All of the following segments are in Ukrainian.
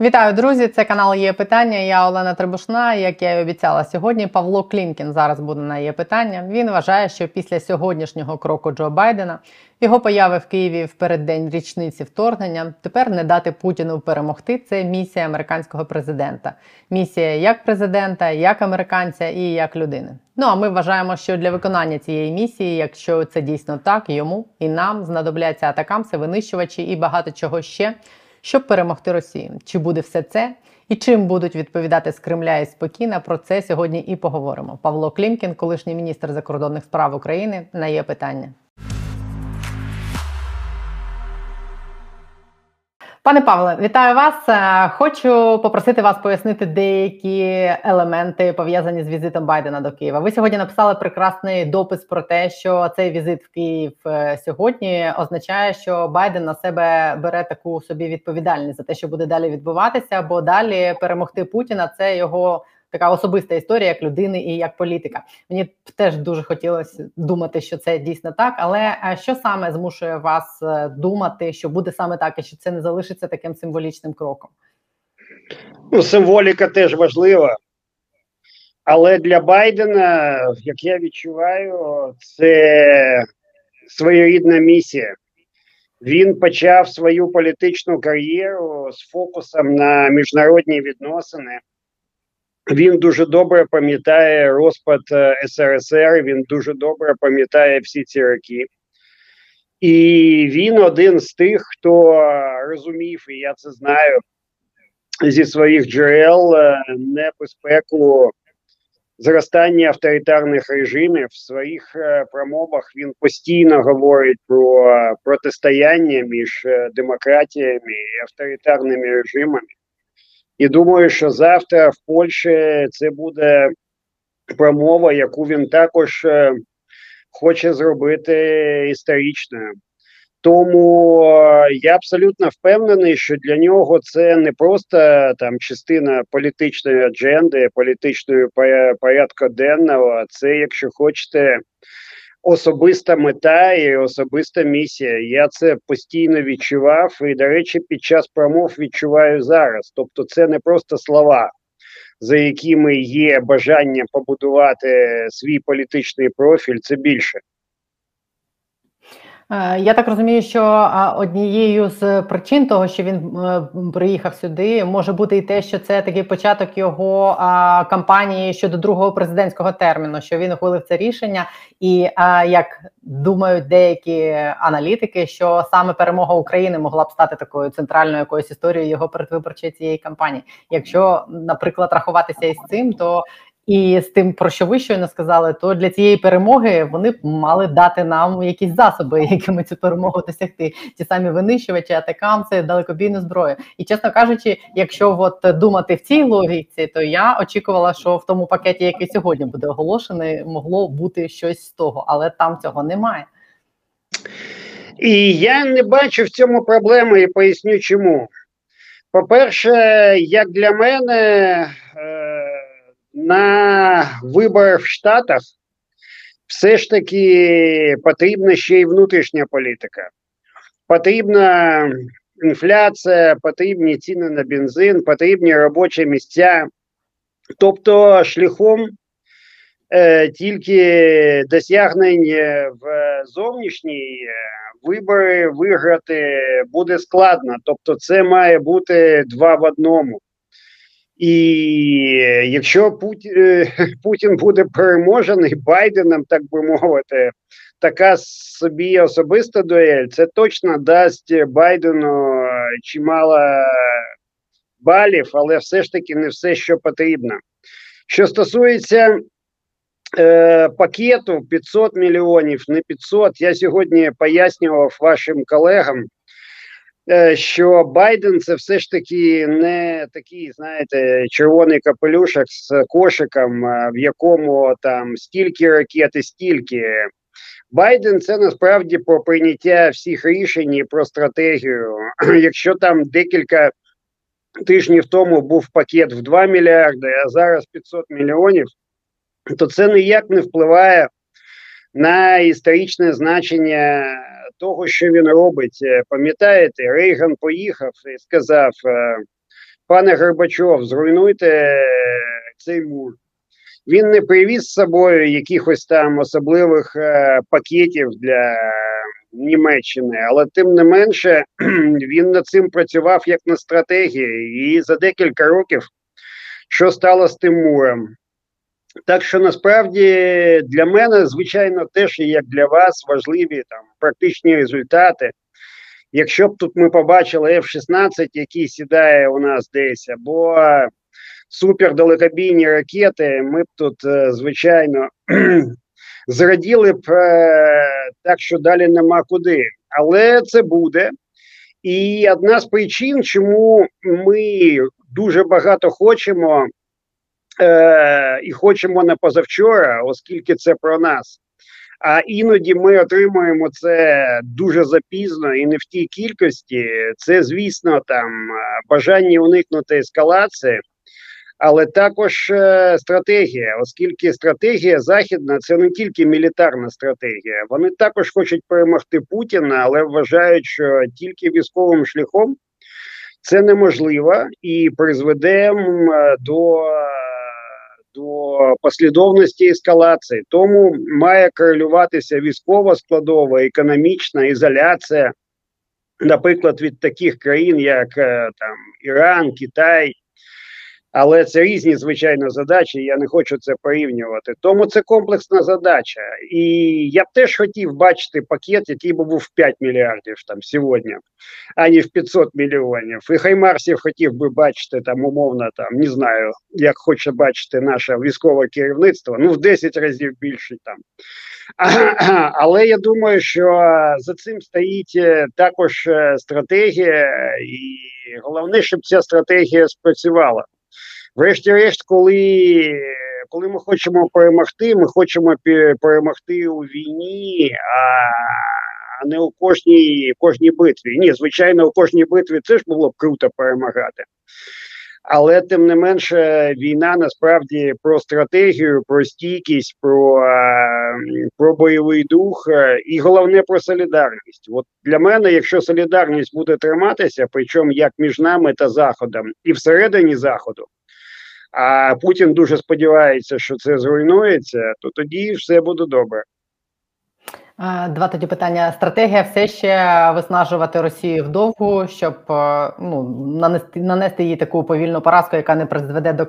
Вітаю, друзі! Це канал Є Питання. Я Олена Требушна. Як я і обіцяла сьогодні, Павло Клімкін зараз буде на є питання. Він вважає, що після сьогоднішнього кроку Джо Байдена його появи в Києві в переддень річниці вторгнення тепер не дати Путіну перемогти. Це місія американського президента. Місія як президента, як американця і як людини. Ну а ми вважаємо, що для виконання цієї місії, якщо це дійсно так, йому і нам знадобляться атакамси, винищувачі і багато чого ще щоб перемогти Росію. Чи буде все це? І чим будуть відповідати з Кремля і спокійно, про це сьогодні і поговоримо. Павло Клімкін, колишній міністр закордонних справ України, на є питання. Пане Павле, вітаю вас. Е, хочу попросити вас пояснити деякі елементи пов'язані з візитом Байдена до Києва. Ви сьогодні написали прекрасний допис про те, що цей візит в Київ е, сьогодні означає, що Байден на себе бере таку собі відповідальність за те, що буде далі відбуватися, бо далі перемогти Путіна це його така особиста історія як людини і як політика. Мені теж дуже хотілося думати, що це дійсно так. Але е, що саме змушує вас е, думати, що буде саме так, і що це не залишиться таким символічним кроком? Ну, символіка теж важлива. Але для Байдена, як я відчуваю, це своєрідна місія. Він почав свою політичну кар'єру з фокусом на міжнародні відносини. Він дуже добре пам'ятає розпад е, СРСР. Він дуже добре пам'ятає всі ці роки. І він один з тих, хто розумів, і я це знаю зі своїх джерел е, небезпеку зростання авторитарних режимів. В своїх е, промовах він постійно говорить про протистояння між демократіями і авторитарними режимами. І думаю, що завтра в Польщі це буде промова, яку він також е, хоче зробити історичною. Тому е, я абсолютно впевнений, що для нього це не просто там частина політичної адженди, політичної порядку денного. Це, якщо хочете, особиста мета і особиста місія. Я це постійно відчував, і, до речі, під час промов відчуваю зараз. Тобто, це не просто слова, за якими є бажання побудувати свій політичний профіль, це більше. Е, я так розумію, що однією з причин того, що він е, приїхав сюди, може бути і те, що це такий початок його кампанії щодо другого президентського терміну, що він ухвалив це рішення, і як думають деякі аналітики, що саме перемога України могла б стати такою центральною якоюсь історією його передвиборчої цієї кампанії. Якщо, наприклад, рахуватися із цим, то і з тим, про що ви щойно сказали, то для цієї перемоги вони б мали дати нам якісь засоби, якими цю перемогу досягти. Ті самі винищувачі, атакамси, далекобійну зброю. І чесно кажучи, якщо от думати в цій логіці, то я очікувала, що в тому пакеті, який сьогодні буде оголошений, могло бути щось з того, але там цього немає. І я не бачу в цьому проблеми і поясню, чому. По-перше, як для мене. Е на виборах в Штатах все ж таки потрібна ще й внутрішня політика. Потрібна інфляція, потрібні ціни на бензин, потрібні робочі місця. Тобто шляхом е, тільки досягнень в зовнішній е, вибори виграти буде складно. Тобто, це має бути два в одному. І якщо Путін, Путін буде переможений Байденом, так би мовити, така собі особиста дуель, це точно дасть Байдену чимало балів, але все ж таки не все, що потрібно. Що стосується е, пакету 500 мільйонів, не 500, я сьогодні пояснював вашим колегам. Е, що Байден це все ж таки не такий, знаєте, червоний капелюшок з кошиком, в якому там стільки ракет і стільки. Байден це насправді про прийняття всіх рішень і про стратегію. Якщо там декілька тижнів тому був пакет в 2 мільярди, а зараз 500 мільйонів, то це ніяк не впливає на історичне значення того, що він робить. Е, пам'ятаєте, Рейган поїхав і сказав: е, пане Горбачов, зруйнуйте цей мур. Він не привіз з собою якихось там особливих е, пакетів для Німеччини, але тим не менше він над цим працював як на стратегії, і за декілька років що стало з тим муром. Так що насправді для мене, звичайно, теж як для вас важливі там практичні результати. Якщо б тут ми побачили F-16, який сідає у нас десь, або супердалекобійні ракети, ми б тут, е, звичайно, зраділи б е, так, що далі нема куди. Але це буде. І одна з причин, чому ми дуже багато хочемо е, і хочемо на позавчора, оскільки це про нас. А іноді ми отримуємо це дуже запізно і не в тій кількості. Це, звісно, там бажання уникнути ескалації але також е, стратегія, оскільки стратегія західна це не тільки мілітарна стратегія. Вони також хочуть перемогти Путіна, але вважають, що тільки військовим шляхом це неможливо і призведе до до послідовності ескалації. Тому має корелюватися військова складова, економічна ізоляція, наприклад, від таких країн, як е, там Іран, Китай. Але це різні звичайно задачі. Я не хочу це порівнювати. Тому це комплексна задача. І я б теж хотів бачити пакет, який би був в 5 мільярдів там сьогодні, а не в 500 мільйонів. І Хаймарсів хотів би бачити там умовно, там не знаю, як хоче бачити наше військове керівництво. Ну в 10 разів більше там. Але я думаю, що за цим стоїть е, також е, стратегія, і головне, щоб ця стратегія спрацювала. Врешті-решт, коли коли ми хочемо перемогти, ми хочемо перемогти у війні, а не у кожній кожній битві. Ні, звичайно, у кожній битві це ж було б круто перемагати. Але тим не менше, війна насправді про стратегію, про стійкість, про про бойовий дух і головне про солідарність. От для мене, якщо солідарність буде триматися, причому як між нами та заходом, і всередині заходу, а Путін дуже сподівається, що це зруйнується, то тоді все буде добре. Два тоді питання. Стратегія все ще виснажувати Росію вдовгу, щоб е, ну нанести нанести їй таку повільну поразку, яка не призведе до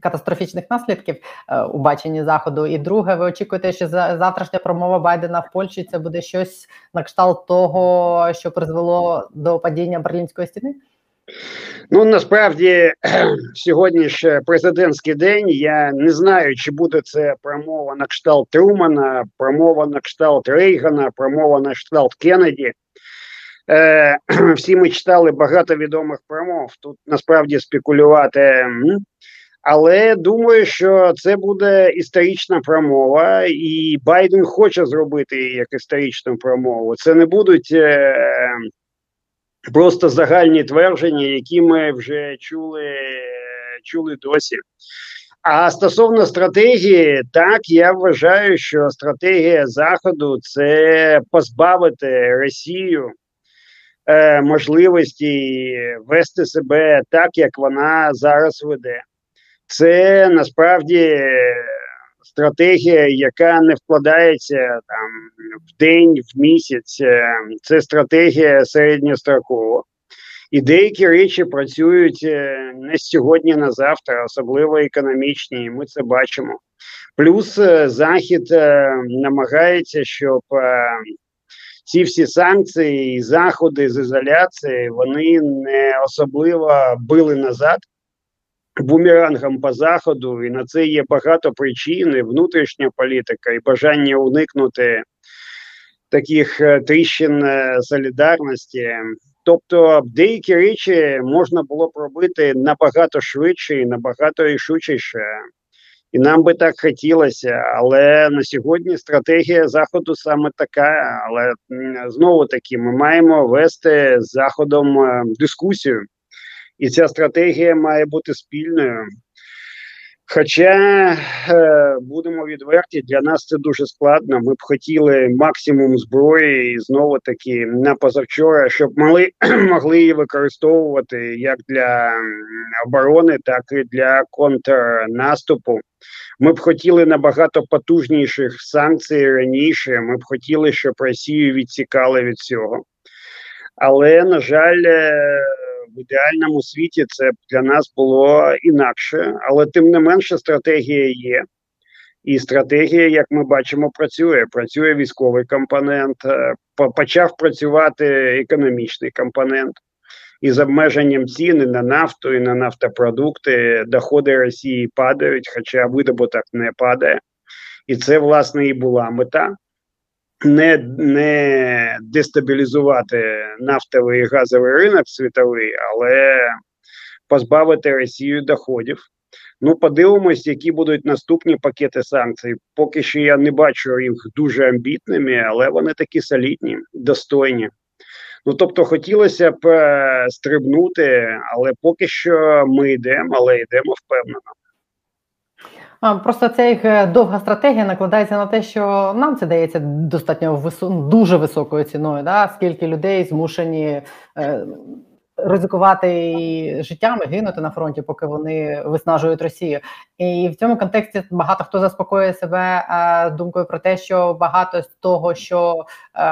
катастрофічних наслідків е, у баченні заходу. І друге, ви очікуєте, що завтрашня промова Байдена в Польщі це буде щось на кшталт того, що призвело до падіння Берлінської стіни? Ну насправді сьогодні ж президентський день. Я не знаю, чи буде це промова на кшталт Трумана, промова на кшталт Рейгана, промова на кшталт Кеннеді. Е, Всі ми читали багато відомих промов. Тут насправді спекулювати. Але думаю, що це буде історична промова, і Байден хоче зробити її як історичну промову. Це не будуть е, просто загальні твердження, які ми вже чули, чули досі. А стосовно стратегії, так я вважаю, що стратегія Заходу це позбавити Росію е, можливості вести себе так, як вона зараз веде. Це насправді стратегія, яка не вкладається там в день, в місяць. Е, це стратегія середньострокова. І деякі речі працюють е, не з сьогодні на завтра, особливо економічні. і Ми це бачимо. Плюс е, Захід намагається, щоб ці всі санкції і заходи з ізоляції вони не особливо били назад бумерангом по заходу, і на це є багато причин, і внутрішня політика, і бажання уникнути таких е, тріщин е, солідарності. Тобто деякі речі можна було б робити набагато швидше і набагато рішучіше. І нам би так хотілося, але на сьогодні стратегія заходу саме така. Але знову таки ми маємо вести з заходом е, дискусію і ця стратегія має бути спільною. Хоча е, будемо відверті, для нас це дуже складно. Ми б хотіли максимум зброї і знову таки на позавчора, щоб могли, могли її використовувати як для оборони, так і для контрнаступу. Ми б хотіли набагато потужніших санкцій раніше. Ми б хотіли, щоб Росію відсікали від цього. Але на жаль, е, в ідеальному світі це для нас було інакше, але тим не менше стратегія є. І стратегія, як ми бачимо, працює. Працює військовий компонент, е, почав працювати економічний компонент. І з обмеженням ціни на нафту і на нафтопродукти доходи Росії падають, хоча видобуток не падає. І це, власне, і була мета не не дестабілізувати нафтовий і газовий ринок світовий, але позбавити Росію доходів. Ну, подивимось, які будуть наступні пакети санкцій. Поки що я не бачу їх дуже амбітними, але вони такі солідні, достойні. Ну тобто, хотілося б е, стрибнути, але поки що ми йдемо, але йдемо впевнено. Просто ця їх е, довга стратегія накладається на те, що нам це дається достатньо висо... Ну, дуже високою ціною. Да? Скільки людей змушені е, ризикувати життями, гинути на фронті, поки вони виснажують Росію. І в цьому контексті багато хто заспокоює себе е, думкою про те, що багато з того, що е,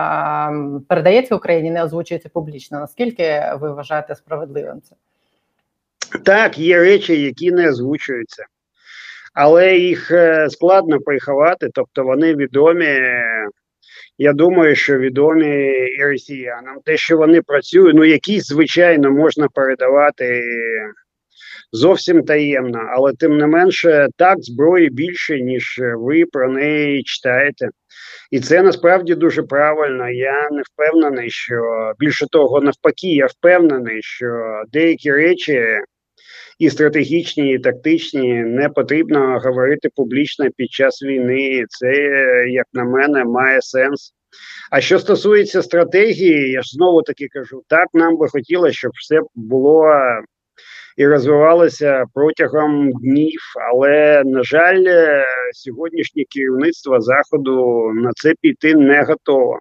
передається Україні, не озвучується публічно. Наскільки ви вважаєте справедливим це? Так, є речі, які не озвучуються але їх е, складно приховати, тобто вони відомі. Я думаю, що відомі і росіянам. Те, що вони працюють, ну якісь, звичайно, можна передавати зовсім таємно, але тим не менше, так, зброї більше, ніж ви про неї читаєте. І це насправді дуже правильно. Я не впевнений, що більше того, навпаки, я впевнений, що деякі речі і стратегічні, і тактичні не потрібно говорити публічно під час війни. Це, як на мене, має сенс. А що стосується стратегії, я ж знову таки кажу: так нам би хотілося, щоб все було і розвивалося протягом днів. Але на жаль, сьогоднішнє керівництво заходу на це піти не готово.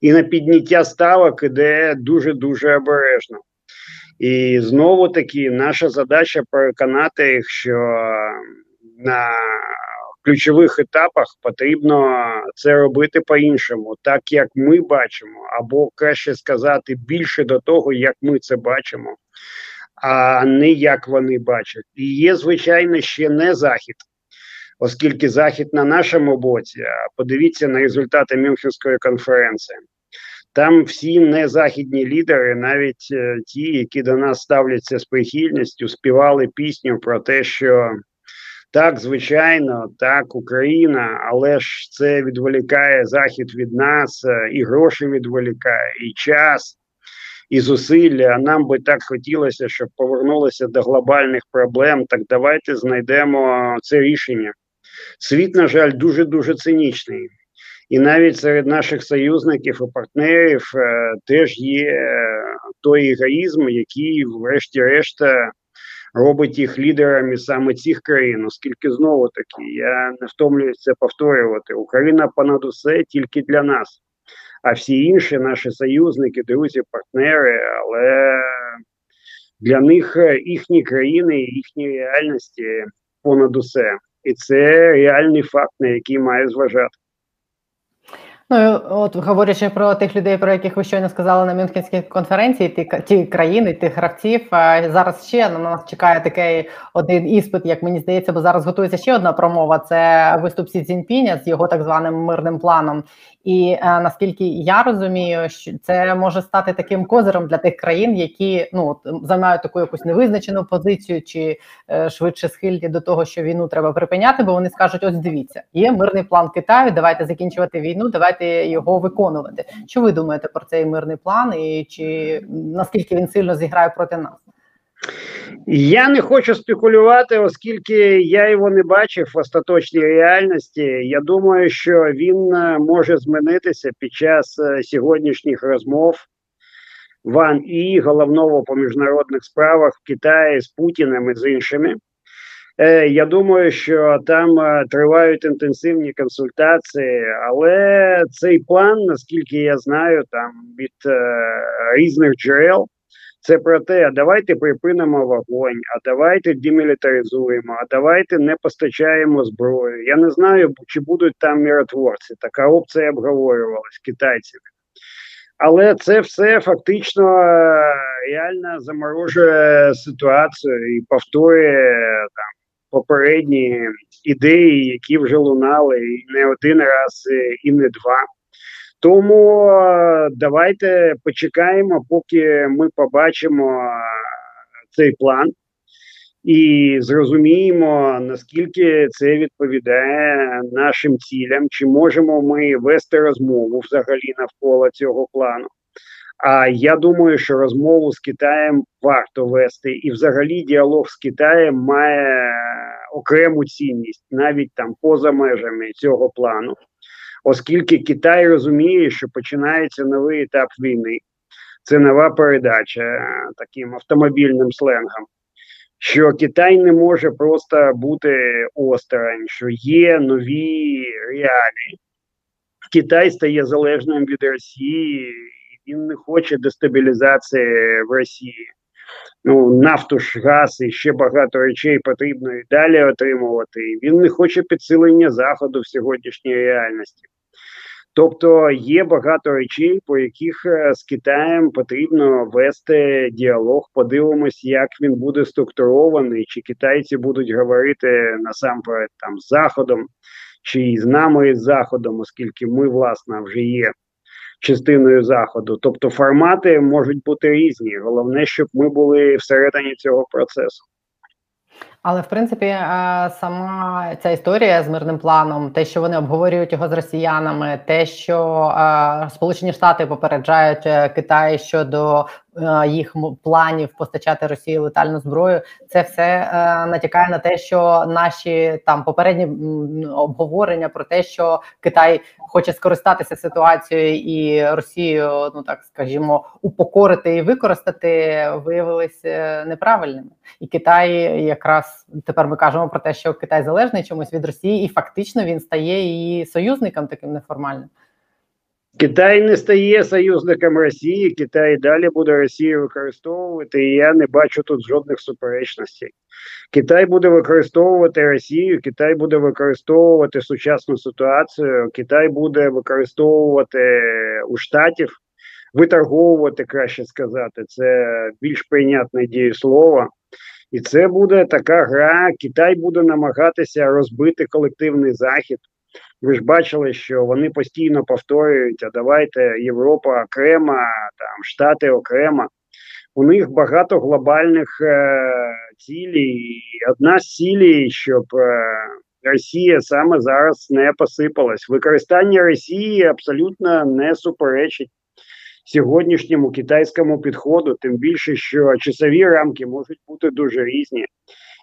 І на підняття ставок іде дуже дуже обережно. І знову таки наша задача переконати їх, що на ключових етапах потрібно це робити по-іншому, так як ми бачимо, або краще сказати більше до того, як ми це бачимо, а не як вони бачать. І є, звичайно, ще не захід. Оскільки захід на нашому боці, подивіться на результати Мюнхенської конференції. Там всі незахідні лідери, навіть е, ті, які до нас ставляться з прихильністю, співали пісню про те, що так, звичайно, так, Україна, але ж це відволікає захід від нас, е, і гроші відволікає, і час, і зусилля. Нам би так хотілося, щоб повернулося до глобальних проблем. Так давайте знайдемо це рішення. Світ, на жаль, дуже дуже цинічний. І навіть серед наших союзників і партнерів е, теж є е, той егоїзм, який, врешті-решт, робить їх лідерами саме цих країн, оскільки знову таки я не втомлююся це повторювати. Україна понад усе тільки для нас, а всі інші наші союзники, друзі, партнери, але для них їхні країни, їхні реальності понад усе. І це реальний факт, на який має зважати. Ну от говорячи про тих людей, про яких ви щойно сказали на Мюнхенській конференції, ті ті країни, тих гравців зараз ще на нас чекає такий один іспит, як мені здається, бо зараз готується ще одна промова. Це виступ Сі Цзіньпіня з його так званим мирним планом. І е, наскільки я розумію, що це може стати таким козиром для тих країн, які ну займають таку якусь невизначену позицію, чи е, швидше схильні до того, що війну треба припиняти, бо вони скажуть: ось дивіться, є мирний план Китаю. Давайте закінчувати війну, давайте його виконувати. Що ви думаєте про цей мирний план, і чи наскільки він сильно зіграє проти нас? Я не хочу спекулювати, оскільки я його не бачив в остаточній реальності. Я думаю, що він е, може змінитися під час е, сьогоднішніх розмов Ван і головного по міжнародних справах в Китаї з Путіним і з іншими. Е, я думаю, що там тривають інтенсивні консультації, але цей план, наскільки я знаю, там від різних джерел. Це про те, а давайте припинимо вогонь, а давайте демілітаризуємо, а давайте не постачаємо зброю. Я не знаю, чи будуть там миротворці. Така опція обговорювалась китайцями. Але це все фактично е, реально заморожує ситуацію і повторює там попередні ідеї, які вже лунали і не один раз, і не два. Тому е, давайте почекаємо, поки ми побачимо е, цей план і зрозуміємо, наскільки це відповідає нашим цілям, чи можемо ми вести розмову взагалі навколо цього плану. А я думаю, що розмову з Китаєм варто вести, і взагалі діалог з Китаєм має окрему цінність навіть там поза межами цього плану оскільки Китай розуміє, що починається новий етап війни. Це нова передача е, таким автомобільним сленгом. Що Китай не може просто бути осторонь, що є нові реалії. Китай стає залежним від Росії, і він не хоче дестабілізації в Росії ну, нафту ж газ і ще багато речей потрібно і далі отримувати. І Він не хоче підсилення заходу в сьогоднішній реальності. Тобто є багато речей, по яких е, з Китаєм потрібно вести діалог. Подивимось, як він буде структурований, чи китайці будуть говорити насамперед там з заходом, чи з нами з заходом, оскільки ми власне вже є частиною заходу. Тобто формати можуть бути різні. Головне, щоб ми були всередині цього процесу. Але в принципі, е, сама ця історія з мирним планом, те, що вони обговорюють його з росіянами, те, що е, Сполучені Штати попереджають е, Китай щодо їх планів постачати Росії летальну зброю, це все натякає на те, що наші там попередні обговорення про те, що Китай хоче скористатися ситуацією і Росію, ну так скажімо, упокорити і використати, виявилися неправильними. І Китай, якраз тепер ми кажемо про те, що Китай залежний чомусь від Росії, і фактично він стає її союзником таким неформальним. Китай не стає союзником Росії, Китай далі буде Росію використовувати, і я не бачу тут жодних суперечностей. Китай буде використовувати Росію, Китай буде використовувати сучасну ситуацію, Китай буде використовувати у штатів, виторговувати, краще сказати, це більш прийнятне дієслово. І це буде така гра. Китай буде намагатися розбити колективний захід. Ви ж бачили, що вони постійно повторюють, а давайте Європа окремо, там Штати окремо. У них багато глобальних е, цілей. Одна з цілей, щоб е, Росія саме зараз не посипалась. Використання Росії абсолютно не суперечить сьогоднішньому китайському підходу, тим більше, що часові рамки можуть бути дуже різні,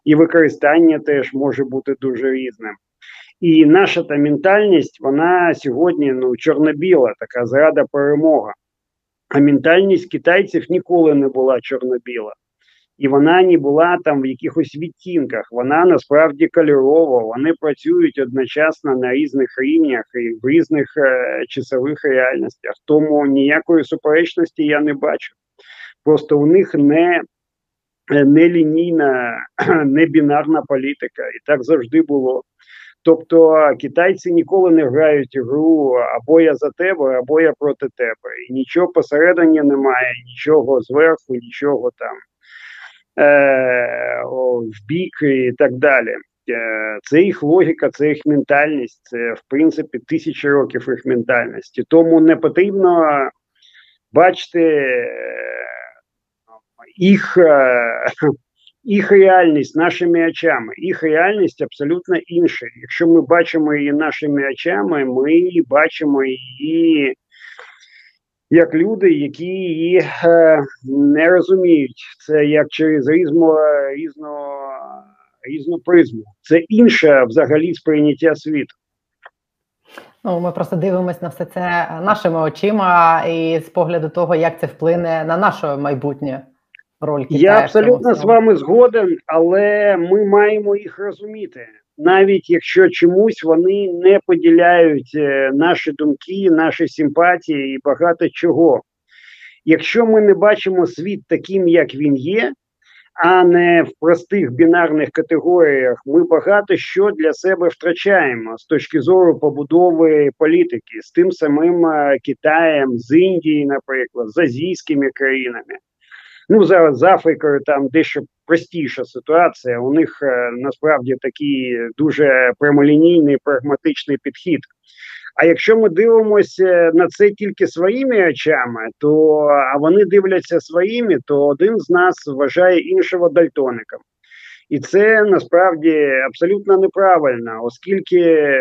і використання теж може бути дуже різним. І наша та ментальність, вона сьогодні ну чорно-біла, така зрада перемога. А ментальність китайців ніколи не була чорно-біла. І вона не була там в якихось відтінках. Вона насправді кольорова. Вони працюють одночасно на різних рівнях і в різних е, часових реальностях. Тому ніякої суперечності я не бачу. Просто у них не не лінійна, не бінарна політика, і так завжди було. Тобто китайці ніколи не грають гру або я за тебе, або я проти тебе. І нічого посередині немає, нічого зверху, нічого там е, в бік і так далі. Е, це їх логіка, це їх ментальність, це в принципі тисячі років їх ментальності. Тому не потрібно бачити е, їх е, їх реальність нашими очами. Їх реальність абсолютно інша. Якщо ми бачимо її нашими очами, ми бачимо її як люди, які її е, не розуміють. Це як через різну, різну, різну призму. Це інше взагалі сприйняття світу. Ну, ми просто дивимося на все це нашими очима і з погляду того, як це вплине на наше майбутнє. роль Китаю Я абсолютно з вами згоден, але ми маємо їх розуміти. Навіть якщо чомусь вони не поділяють е, наші думки, наші симпатії і багато чого. Якщо ми не бачимо світ таким, як він є, а не в простих бінарних категоріях, ми багато що для себе втрачаємо з точки зору побудови політики з тим самим е, Китаєм, з Індії, наприклад, з азійськими країнами. Ну зараз з Африкою там дещо простіша ситуація. У них е, насправді такий дуже прямолінійний прагматичний підхід. А якщо ми дивимося на це тільки своїми очами, то а вони дивляться своїми, то один з нас вважає іншого дальтоником. І це насправді абсолютно неправильно, оскільки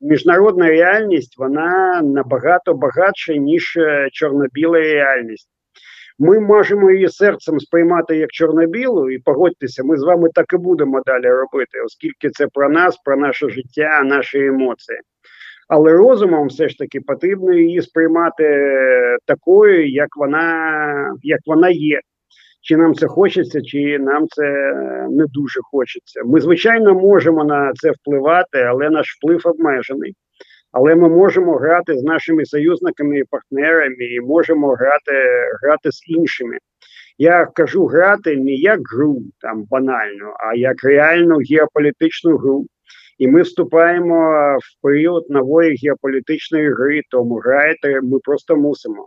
міжнародна реальність вона набагато багатша, ніж е, чорно-біла реальність. Ми можемо її серцем сприймати як чорно-білу, і погодьтеся, ми з вами так і будемо далі робити, оскільки це про нас, про наше життя, наші емоції. Але розумом все ж таки потрібно її сприймати такою, як вона, як вона є. Чи нам це хочеться, чи нам це не дуже хочеться. Ми, звичайно, можемо на це впливати, але наш вплив обмежений. Але ми можемо грати з нашими союзниками і партнерами, і можемо грати грати з іншими. Я кажу грати не як гру там банально, а як реальну геополітичну гру. І ми вступаємо в період нової геополітичної гри, тому граєте ми просто мусимо.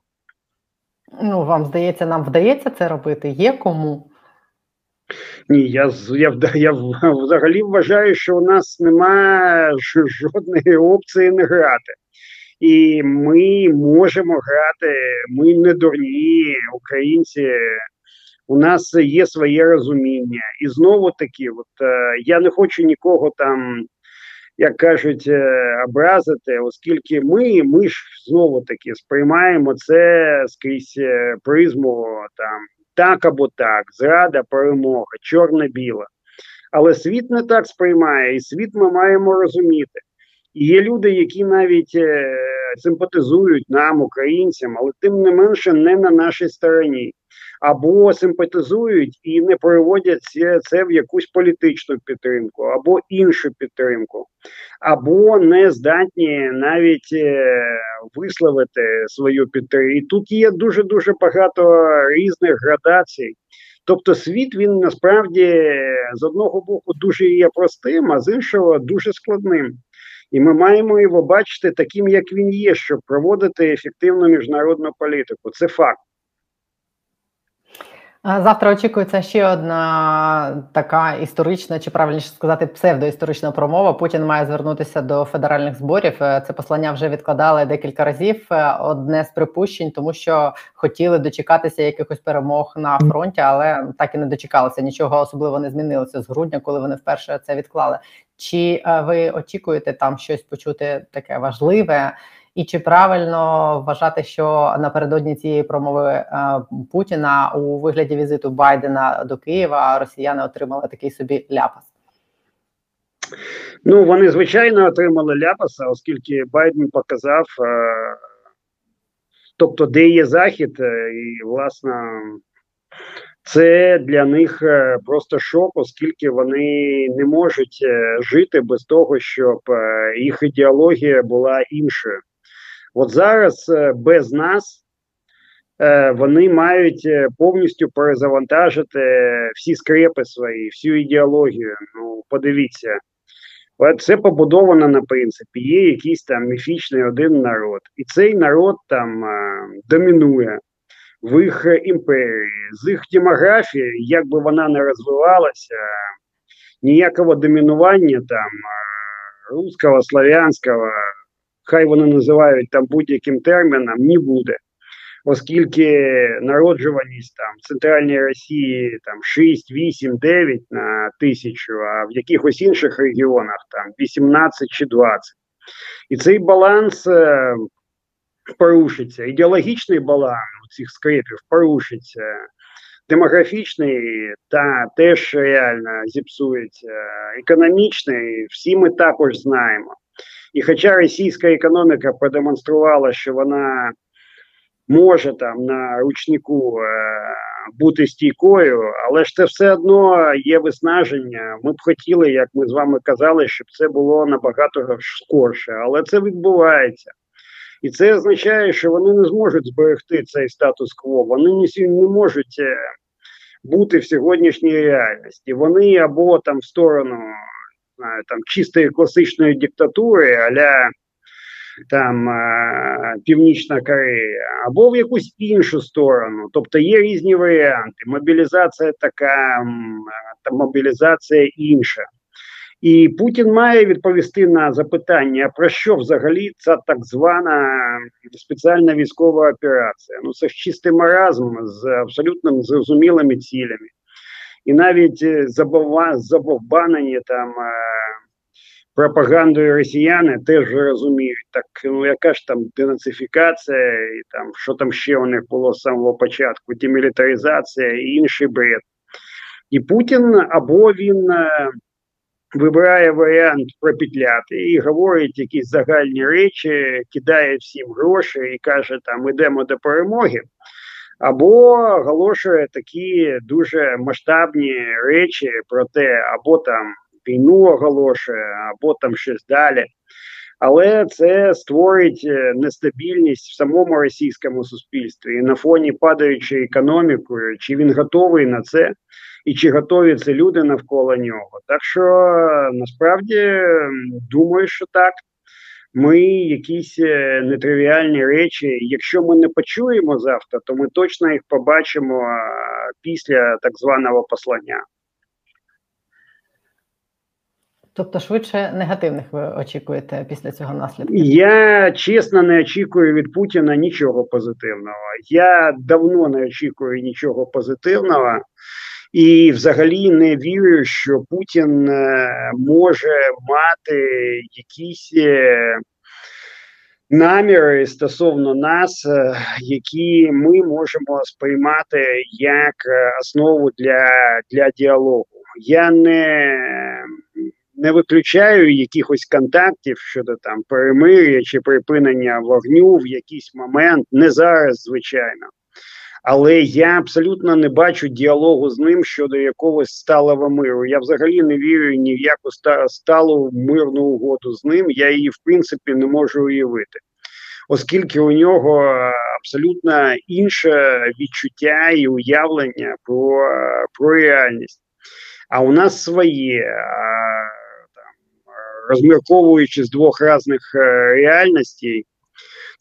Ну, вам здається, нам вдається це робити? Є кому? Ні, я я, я взагалі вважаю, що у нас немає жодної опції не грати. І ми можемо грати, ми не дурні українці. У нас є своє розуміння. І знову таки, от е, я не хочу нікого там, як кажуть, е, образити, оскільки ми ми ж знову таки сприймаємо це скрізь е, призму там так або так, зрада, перемога, чорна-біла. Але світ не так сприймає, і світ ми маємо розуміти. І є люди, які навіть е, симпатизують нам, українцям, але тим не менше не на нашій стороні або симпатизують і не переводять це в якусь політичну підтримку, або іншу підтримку, або не здатні навіть е, висловити свою підтримку. І тут є дуже дуже багато різних градацій. Тобто світ він насправді з одного боку дуже є простим, а з іншого дуже складним. І ми маємо його бачити таким, як він є, щоб проводити ефективну міжнародну політику. Це факт. Завтра очікується ще одна така історична, чи правильніше сказати, псевдоісторична промова. Путін має звернутися до федеральних зборів. Е, це послання вже відкладали декілька разів. Е, одне з припущень, тому що хотіли дочекатися якихось перемог на фронті, але так і не дочекалися. Нічого особливо не змінилося з грудня, коли вони вперше це відклали. Чи е, ви очікуєте там щось почути таке важливе? І чи правильно вважати, що напередодні цієї промови е, Путіна у вигляді візиту Байдена до Києва росіяни отримали такий собі ляпас? Ну вони звичайно отримали ляпаса, оскільки Байден показав, е, тобто, де є захід, е, і власне. Це для них просто шок, оскільки вони не можуть жити без того, щоб їх ідеологія була іншою. От зараз е, без нас е, вони мають е, повністю перезавантажити всі скрепи свої, всю ідеологію. Ну, подивіться. Це побудовано на принципі. Є якийсь там міфічний один народ, і цей народ там домінує в їх імперії, з їх демографії, як би вона не розвивалася, ніякого домінування там русского, славянського, хай вони називають там будь-яким терміном, не буде. Оскільки народжуваність там в центральній Росії там 6, 8, 9 на тисячу, а в якихось інших регіонах там 18 чи 20. І цей баланс е, порушиться. Ідеологічний баланс у цих скрипів порушиться. Демографічний та теж реально зіпсується. Економічний, всі ми також знаємо. І хоча російська економіка продемонструвала, що вона може там на ручнику е, бути стійкою, але ж це все одно є виснаження. Ми б хотіли, як ми з вами казали, щоб це було набагато скорше, але це відбувається. І це означає, що вони не зможуть зберегти цей статус-кво. Вони не можуть е, бути в сьогоднішній реальності. Вони або там в сторону там чистої класичної диктатури, аля там Північна Корея, або в якусь іншу сторону. Тобто є різні варіанти. Мобілізація така, та мобілізація інша. І Путін має відповісти на запитання, про що взагалі ця так звана спеціальна військова операція. Ну це ж чистий маразм з абсолютно зрозумілими цілями. І навіть е, забовбанені там е, пропагандою росіяни теж розуміють, так ну яка ж там денацифікація, і там що там ще у них було з самого початку, демілітаризація і інший бред. І Путін або він е, вибирає варіант пропетляти і говорить якісь загальні речі, кидає всім гроші і каже, там ідемо до перемоги. Або оголошує такі дуже масштабні речі про те, або там війну оголошує, або там щось далі. Але це створить е, нестабільність в самому російському суспільстві і на фоні падаючої економікою, чи він готовий на це, і чи готові це люди навколо нього. Так що насправді думаю, що так. Ми якісь е, нетривіальні речі. Якщо ми не почуємо завтра, то ми точно їх побачимо після так званого послання. Тобто, швидше негативних ви очікуєте після цього наслідку? Я чесно не очікую від Путіна нічого позитивного. Я давно не очікую нічого позитивного. І взагалі не вірю, що Путін е, може мати якісь е, наміри стосовно нас, е, які ми можемо сприймати як основу для, для діалогу. Я не не виключаю якихось контактів щодо там перемир'я чи припинення вогню в якийсь момент, не зараз, звичайно. Але я абсолютно не бачу діалогу з ним щодо якогось сталого миру. Я взагалі не вірю ні в яку сталу мирну угоду з ним. Я її в принципі не можу уявити, оскільки у нього абсолютно інше відчуття і уявлення про, про реальність. А у нас своє розмірковуючи з двох різних е, реальностей.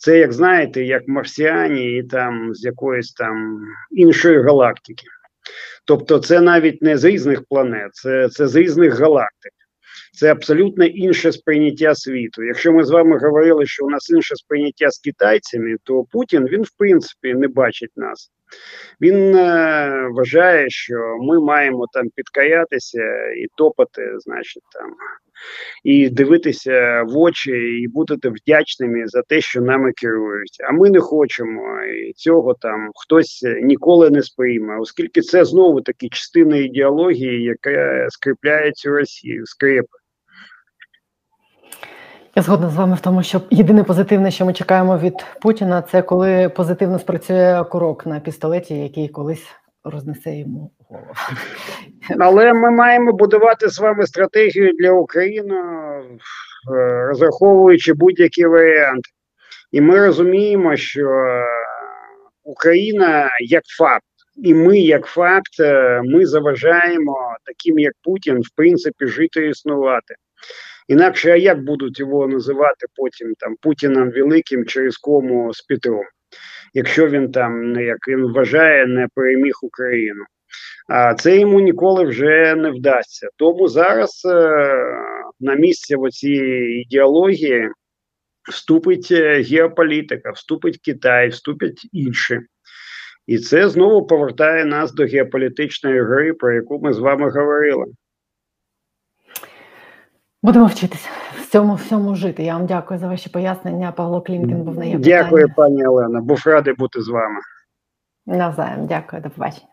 Це, як знаєте, як марсіані і там з якоїсь там іншої галактики. Тобто, це навіть не з різних планет, це, це з різних галактик. Це абсолютно інше сприйняття світу. Якщо ми з вами говорили, що у нас інше сприйняття з китайцями, то Путін він в принципі не бачить нас. Він е, вважає, що ми маємо там підкаятися і топати, значить, там і дивитися в очі, і бути вдячними за те, що нами керують. А ми не хочемо і цього там хтось ніколи не сприйме, оскільки це знову таки частина ідеології, яка скріпляє цю Росію, скрипи. Я згодна з вами в тому, що єдине позитивне, що ми чекаємо від Путіна, це коли позитивно спрацює курок на пістолеті, який колись рознесе йому голову. Але ми маємо будувати з вами стратегію для України, е, розраховуючи будь-які варіанти. І ми розуміємо, що Україна як факт, і ми, як факт, е, ми заважаємо таким, як Путін, в принципі, жити і існувати. Інакше а як будуть його називати потім там Путіном Великим через кому з Петром, якщо він там як він вважає, не переміг Україну. А це йому ніколи вже не вдасться. Тому зараз е, на місце цієї ідеології вступить е, геополітика, вступить Китай, вступять інші. І це знову повертає нас до геополітичної гри, про яку ми з вами говорили. Будемо вчитися в цьому всьому жити. Я вам дякую за ваші пояснення. Павло Клімкін був на Дякую, пані Олена. Був радий бути з вами. Навзаєм. Дякую, до побачення.